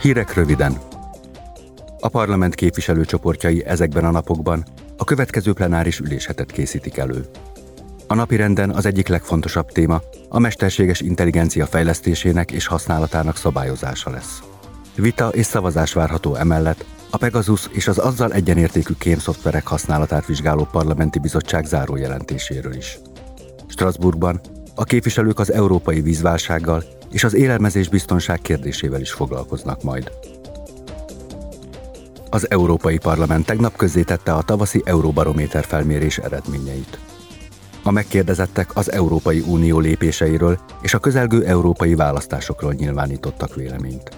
Hírek röviden. A parlament képviselőcsoportjai ezekben a napokban a következő plenáris üléshetet készítik elő. A napirenden az egyik legfontosabb téma a mesterséges intelligencia fejlesztésének és használatának szabályozása lesz. Vita és szavazás várható emellett a Pegasus és az azzal egyenértékű kémszoftverek használatát vizsgáló parlamenti bizottság zárójelentéséről is. Strasbourgban a képviselők az európai vízválsággal és az élelmezés biztonság kérdésével is foglalkoznak majd. Az Európai Parlament tegnap közzétette a tavaszi Euróbarométer felmérés eredményeit. A megkérdezettek az Európai Unió lépéseiről és a közelgő európai választásokról nyilvánítottak véleményt.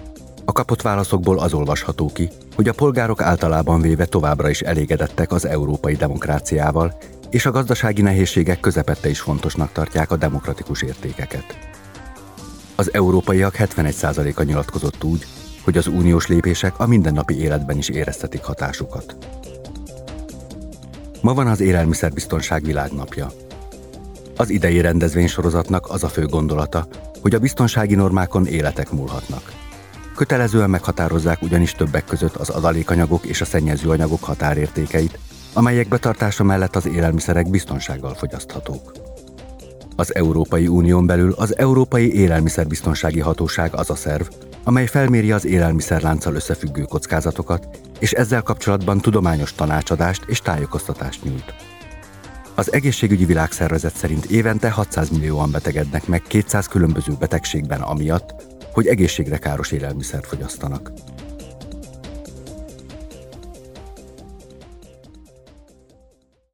A kapott válaszokból az olvasható ki, hogy a polgárok általában véve továbbra is elégedettek az európai demokráciával, és a gazdasági nehézségek közepette is fontosnak tartják a demokratikus értékeket. Az európaiak 71%-a nyilatkozott úgy, hogy az uniós lépések a mindennapi életben is éreztetik hatásukat. Ma van az Élelmiszerbiztonság világnapja. Az idei rendezvénysorozatnak az a fő gondolata, hogy a biztonsági normákon életek múlhatnak. Kötelezően meghatározzák ugyanis többek között az adalékanyagok és a szennyezőanyagok határértékeit, amelyek betartása mellett az élelmiszerek biztonsággal fogyaszthatók. Az Európai Unión belül az Európai Élelmiszerbiztonsági Hatóság az a szerv, amely felméri az élelmiszerlánccal összefüggő kockázatokat, és ezzel kapcsolatban tudományos tanácsadást és tájékoztatást nyújt. Az egészségügyi világszervezet szerint évente 600 millióan betegednek meg 200 különböző betegségben amiatt, hogy egészségre káros élelmiszert fogyasztanak.